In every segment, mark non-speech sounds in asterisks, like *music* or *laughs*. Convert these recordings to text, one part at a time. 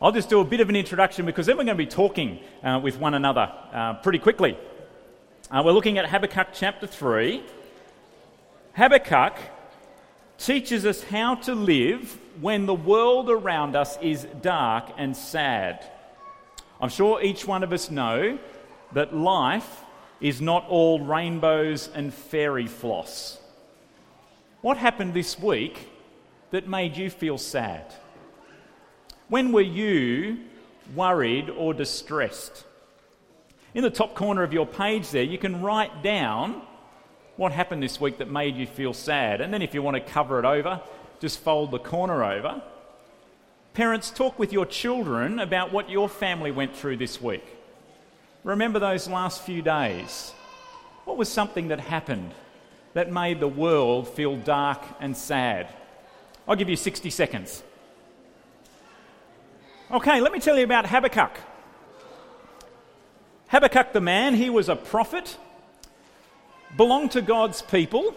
I'll just do a bit of an introduction because then we're going to be talking uh, with one another uh, pretty quickly. Uh, we're looking at Habakkuk chapter 3. Habakkuk teaches us how to live when the world around us is dark and sad. I'm sure each one of us know that life is not all rainbows and fairy floss. What happened this week that made you feel sad? When were you worried or distressed? In the top corner of your page there, you can write down what happened this week that made you feel sad. And then if you want to cover it over, just fold the corner over. Parents, talk with your children about what your family went through this week. Remember those last few days. What was something that happened that made the world feel dark and sad? I'll give you 60 seconds. Okay, let me tell you about Habakkuk. Habakkuk the man, he was a prophet, belonged to God's people,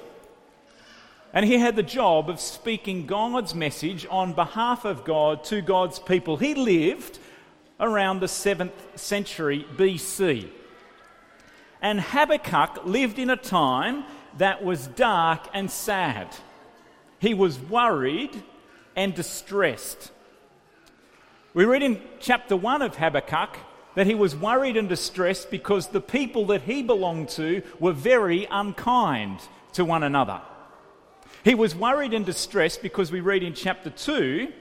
and he had the job of speaking God's message on behalf of God to God's people. He lived around the 7th century BC. And Habakkuk lived in a time that was dark and sad. He was worried and distressed. We read in chapter 1 of Habakkuk that he was worried and distressed because the people that he belonged to were very unkind to one another. He was worried and distressed because we read in chapter 2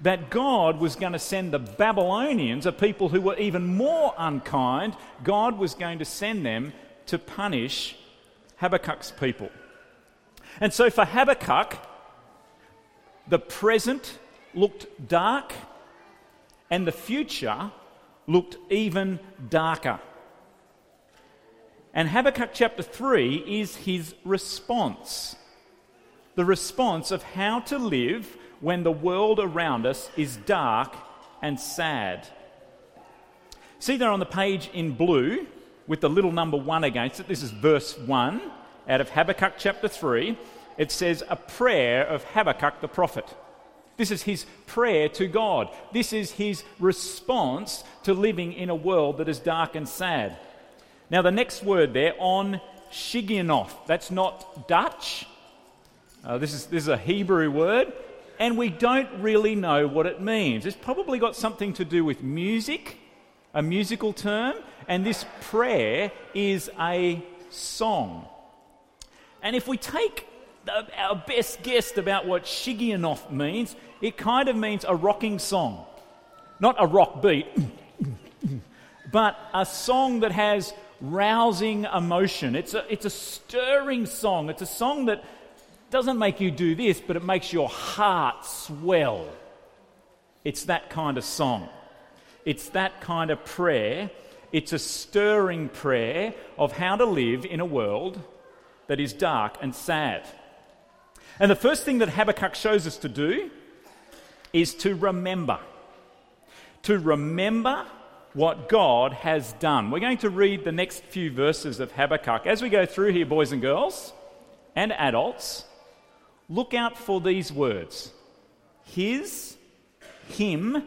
that God was going to send the Babylonians, a people who were even more unkind, God was going to send them to punish Habakkuk's people. And so for Habakkuk, the present looked dark and the future looked even darker. And Habakkuk chapter 3 is his response the response of how to live when the world around us is dark and sad. See there on the page in blue with the little number 1 against it. This is verse 1 out of Habakkuk chapter 3. It says, A prayer of Habakkuk the prophet. This is his prayer to God. This is his response to living in a world that is dark and sad. Now, the next word there, on Shigionoth, that's not Dutch. Uh, this, is, this is a Hebrew word, and we don't really know what it means. It's probably got something to do with music, a musical term, and this prayer is a song. And if we take our best guess about what Shigionoth means, it kind of means a rocking song. Not a rock beat, *coughs* but a song that has rousing emotion. It's a, it's a stirring song. It's a song that doesn't make you do this, but it makes your heart swell. It's that kind of song. It's that kind of prayer. It's a stirring prayer of how to live in a world that is dark and sad. And the first thing that Habakkuk shows us to do is to remember. To remember what God has done. We're going to read the next few verses of Habakkuk. As we go through here, boys and girls, and adults, look out for these words His, Him,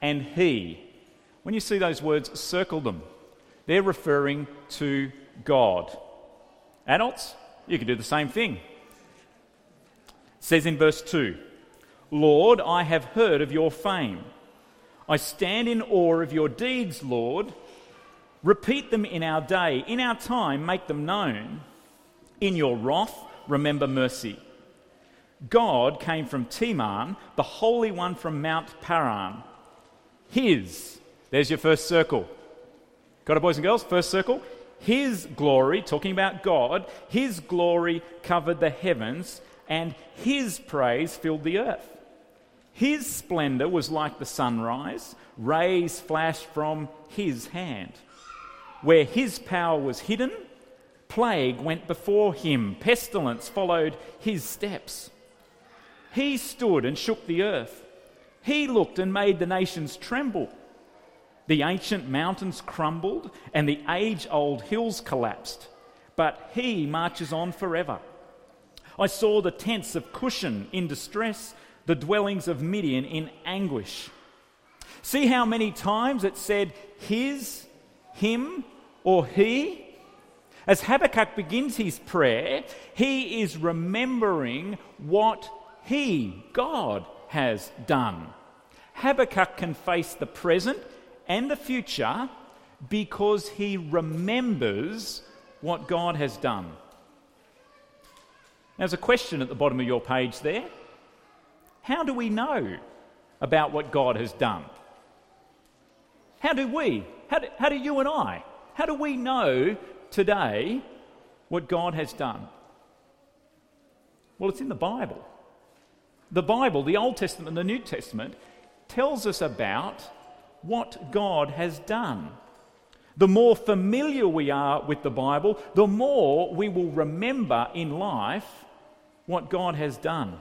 and He. When you see those words, circle them. They're referring to God. Adults, you can do the same thing says in verse 2 Lord, I have heard of your fame. I stand in awe of your deeds, Lord. Repeat them in our day. In our time, make them known. In your wrath, remember mercy. God came from Teman, the Holy One from Mount Paran. His, there's your first circle. Got it, boys and girls? First circle. His glory, talking about God, His glory covered the heavens, and his praise filled the earth. His splendor was like the sunrise, rays flashed from his hand. Where his power was hidden, plague went before him, pestilence followed his steps. He stood and shook the earth. He looked and made the nations tremble. The ancient mountains crumbled and the age old hills collapsed, but he marches on forever. I saw the tents of Cushan in distress, the dwellings of Midian in anguish. See how many times it said his, him, or he? As Habakkuk begins his prayer, he is remembering what he, God, has done. Habakkuk can face the present and the future because he remembers what God has done. There's a question at the bottom of your page there. How do we know about what God has done? How do we, how do, how do you and I, how do we know today what God has done? Well, it's in the Bible. The Bible, the Old Testament and the New Testament, tells us about what God has done. The more familiar we are with the Bible, the more we will remember in life what God has done.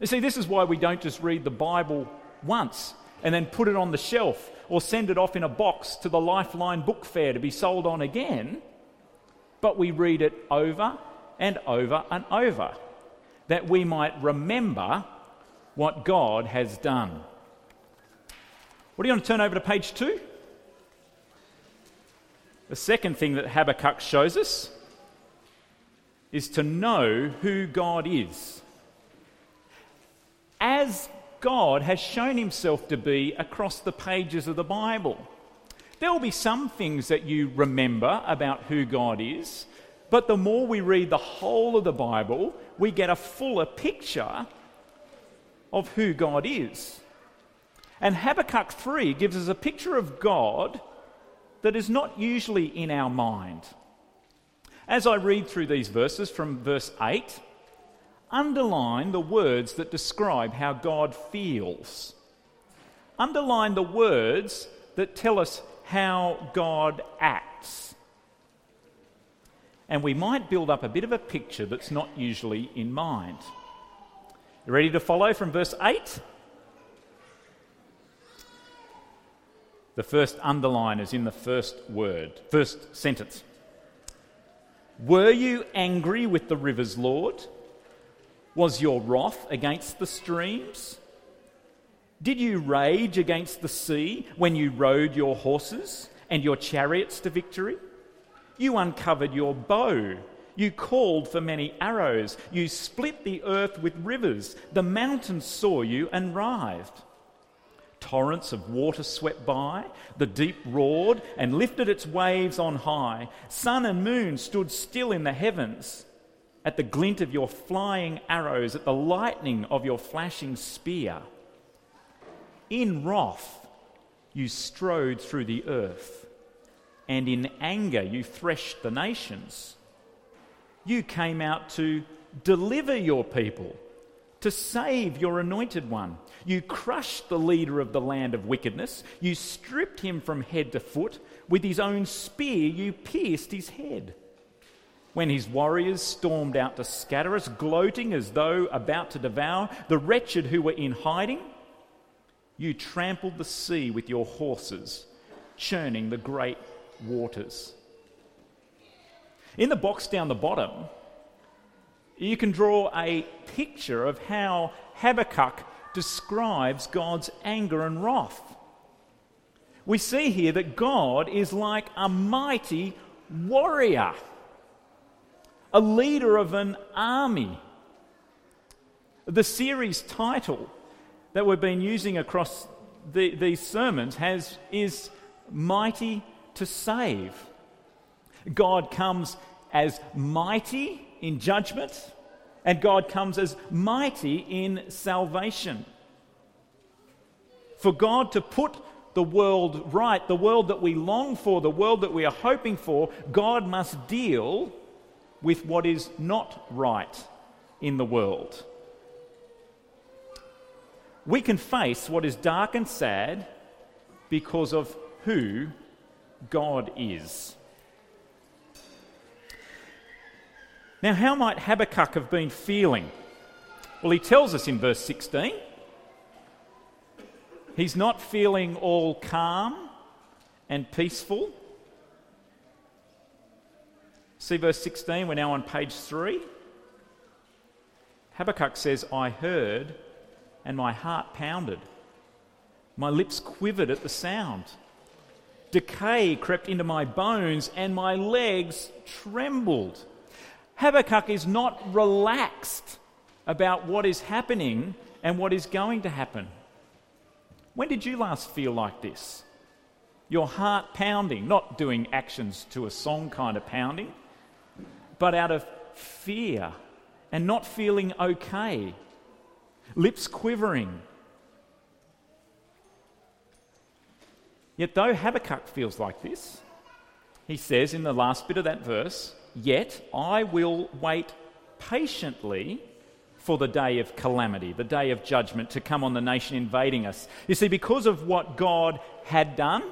You see, this is why we don't just read the Bible once and then put it on the shelf or send it off in a box to the Lifeline book fair to be sold on again, but we read it over and over and over that we might remember what God has done. What do you want to turn over to page two? The second thing that Habakkuk shows us is to know who God is. As God has shown himself to be across the pages of the Bible. There will be some things that you remember about who God is, but the more we read the whole of the Bible, we get a fuller picture of who God is. And Habakkuk 3 gives us a picture of God that is not usually in our mind. As I read through these verses from verse 8, underline the words that describe how God feels. Underline the words that tell us how God acts. And we might build up a bit of a picture that's not usually in mind. Ready to follow from verse 8? The first underline is in the first word, first sentence. Were you angry with the rivers, Lord? Was your wrath against the streams? Did you rage against the sea when you rode your horses and your chariots to victory? You uncovered your bow. You called for many arrows. You split the earth with rivers. The mountains saw you and writhed. Torrents of water swept by, the deep roared and lifted its waves on high. Sun and moon stood still in the heavens at the glint of your flying arrows, at the lightning of your flashing spear. In wrath, you strode through the earth, and in anger, you threshed the nations. You came out to deliver your people to save your anointed one. You crushed the leader of the land of wickedness. You stripped him from head to foot. With his own spear, you pierced his head. When his warriors stormed out to scatter us, gloating as though about to devour the wretched who were in hiding, you trampled the sea with your horses, churning the great waters. In the box down the bottom, you can draw a picture of how Habakkuk describes God's anger and wrath. We see here that God is like a mighty warrior, a leader of an army. The series title that we've been using across the, these sermons has, is Mighty to Save. God comes as mighty in judgment, and God comes as mighty in salvation. For God to put the world right, the world that we long for, the world that we are hoping for, God must deal with what is not right in the world. We can face what is dark and sad because of who God is. Now, how might Habakkuk have been feeling? Well, he tells us in verse 16 he's not feeling all calm and peaceful. See verse 16, we're now on page 3. Habakkuk says, I heard and my heart pounded. My lips quivered at the sound. Decay crept into my bones, and my legs trembled. Habakkuk is not relaxed about what is happening and what is going to happen. When did you last feel like this? Your heart pounding, not doing actions to a song kind of pounding, but out of fear and not feeling okay, lips quivering. Yet, though Habakkuk feels like this, he says in the last bit of that verse, Yet I will wait patiently for the day of calamity, the day of judgment to come on the nation invading us. You see, because of what God had done,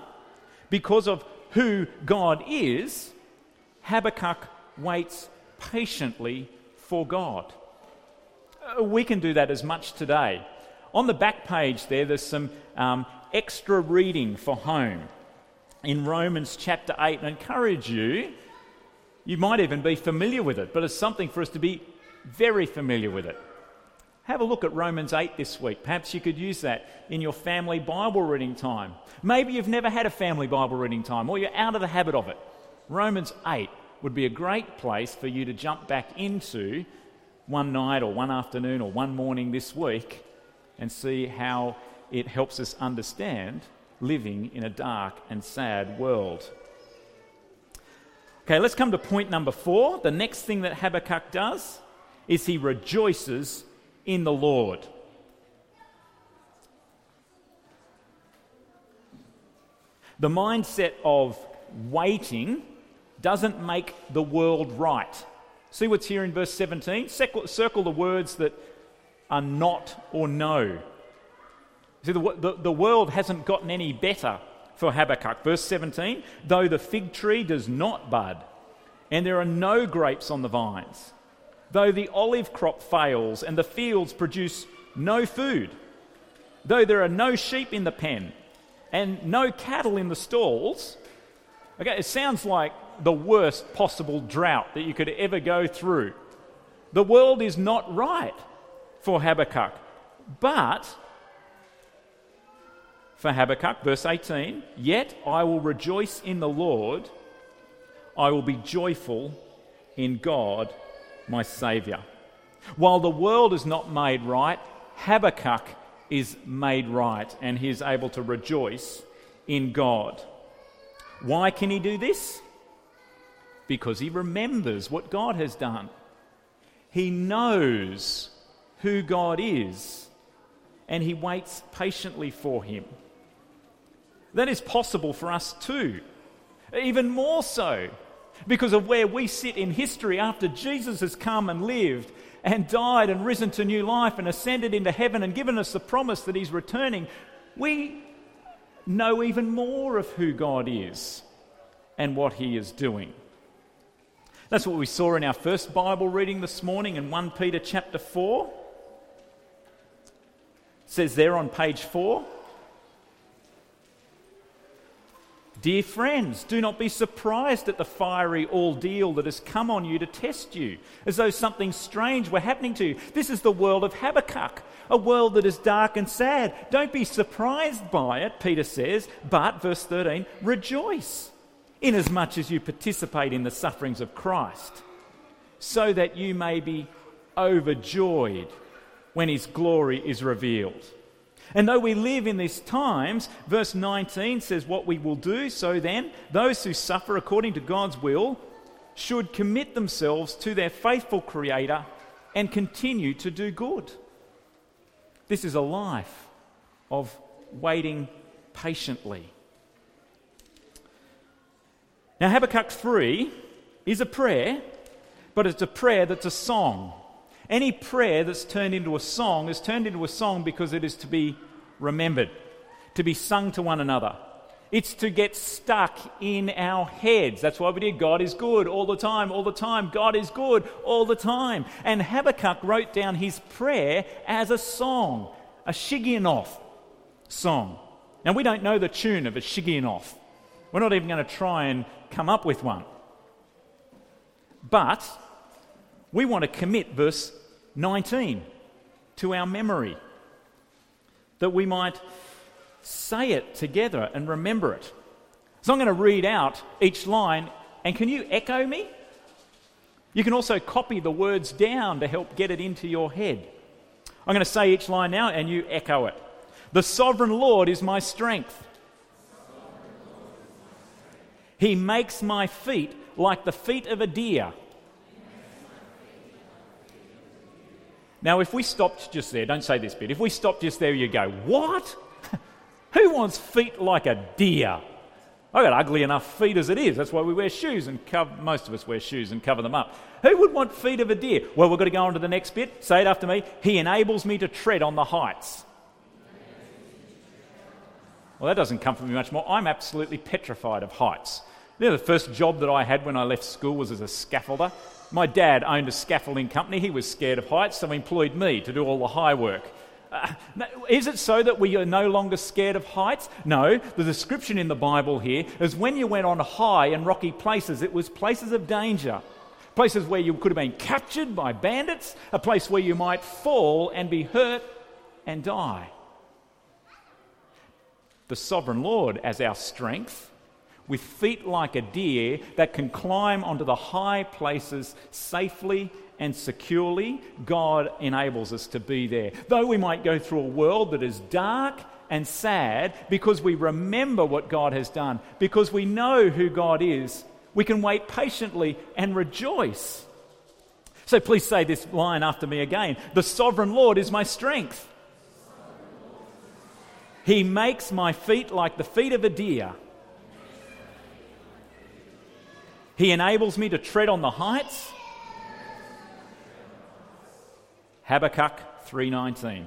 because of who God is, Habakkuk waits patiently for God. Uh, we can do that as much today. On the back page there, there's some um, extra reading for home in Romans chapter 8. I encourage you, you might even be familiar with it, but it's something for us to be very familiar with it. Have a look at Romans 8 this week. Perhaps you could use that in your family Bible reading time. Maybe you've never had a family Bible reading time or you're out of the habit of it. Romans 8 would be a great place for you to jump back into one night or one afternoon or one morning this week and see how it helps us understand living in a dark and sad world. Okay, let's come to point number four. The next thing that Habakkuk does is he rejoices in the Lord. The mindset of waiting doesn't make the world right. See what's here in verse 17? Circle the words that are not or no. See, the, the, the world hasn't gotten any better for Habakkuk. Verse 17 though the fig tree does not bud, and there are no grapes on the vines, though the olive crop fails and the fields produce no food, though there are no sheep in the pen and no cattle in the stalls. Okay, it sounds like the worst possible drought that you could ever go through. The world is not right for Habakkuk. But for Habakkuk, verse 18, yet I will rejoice in the Lord, I will be joyful in God, my Saviour. While the world is not made right, Habakkuk is made right and he is able to rejoice in God. Why can he do this? Because he remembers what God has done. He knows who God is and he waits patiently for him. That is possible for us too, even more so because of where we sit in history after Jesus has come and lived and died and risen to new life and ascended into heaven and given us the promise that he's returning. We know even more of who God is and what he is doing. That's what we saw in our first Bible reading this morning in 1 Peter chapter 4. It says there on page 4 Dear friends, do not be surprised at the fiery ordeal that has come on you to test you, as though something strange were happening to you. This is the world of Habakkuk, a world that is dark and sad. Don't be surprised by it, Peter says, but, verse 13, rejoice, inasmuch as you participate in the sufferings of Christ, so that you may be overjoyed when his glory is revealed. And though we live in these times, verse 19 says what we will do. So then, those who suffer according to God's will should commit themselves to their faithful Creator and continue to do good. This is a life of waiting patiently. Now, Habakkuk 3 is a prayer, but it's a prayer that's a song. Any prayer that's turned into a song is turned into a song because it is to be remembered, to be sung to one another. It's to get stuck in our heads. That's why we did God is good all the time, all the time. God is good all the time. And Habakkuk wrote down his prayer as a song, a Shigionoth song. Now, we don't know the tune of a Shigionoth. We're not even going to try and come up with one. But we want to commit verse 19 to our memory, that we might say it together and remember it. So I'm going to read out each line, and can you echo me? You can also copy the words down to help get it into your head. I'm going to say each line now, and you echo it. The sovereign Lord is my strength. He makes my feet like the feet of a deer. Now, if we stopped just there, don't say this bit. If we stopped just there, you'd go, What? *laughs* Who wants feet like a deer? I've got ugly enough feet as it is. That's why we wear shoes and cover, most of us wear shoes and cover them up. Who would want feet of a deer? Well, we've got to go on to the next bit. Say it after me. He enables me to tread on the heights. Well, that doesn't comfort me much more. I'm absolutely petrified of heights. You know, the first job that I had when I left school was as a scaffolder. My dad owned a scaffolding company. He was scared of heights, so he employed me to do all the high work. Uh, is it so that we are no longer scared of heights? No. The description in the Bible here is when you went on high and rocky places, it was places of danger. Places where you could have been captured by bandits, a place where you might fall and be hurt and die. The sovereign Lord as our strength, with feet like a deer that can climb onto the high places safely and securely, God enables us to be there. Though we might go through a world that is dark and sad, because we remember what God has done, because we know who God is, we can wait patiently and rejoice. So please say this line after me again The sovereign Lord is my strength. He makes my feet like the feet of a deer. He enables me to tread on the heights Habakkuk 3:19.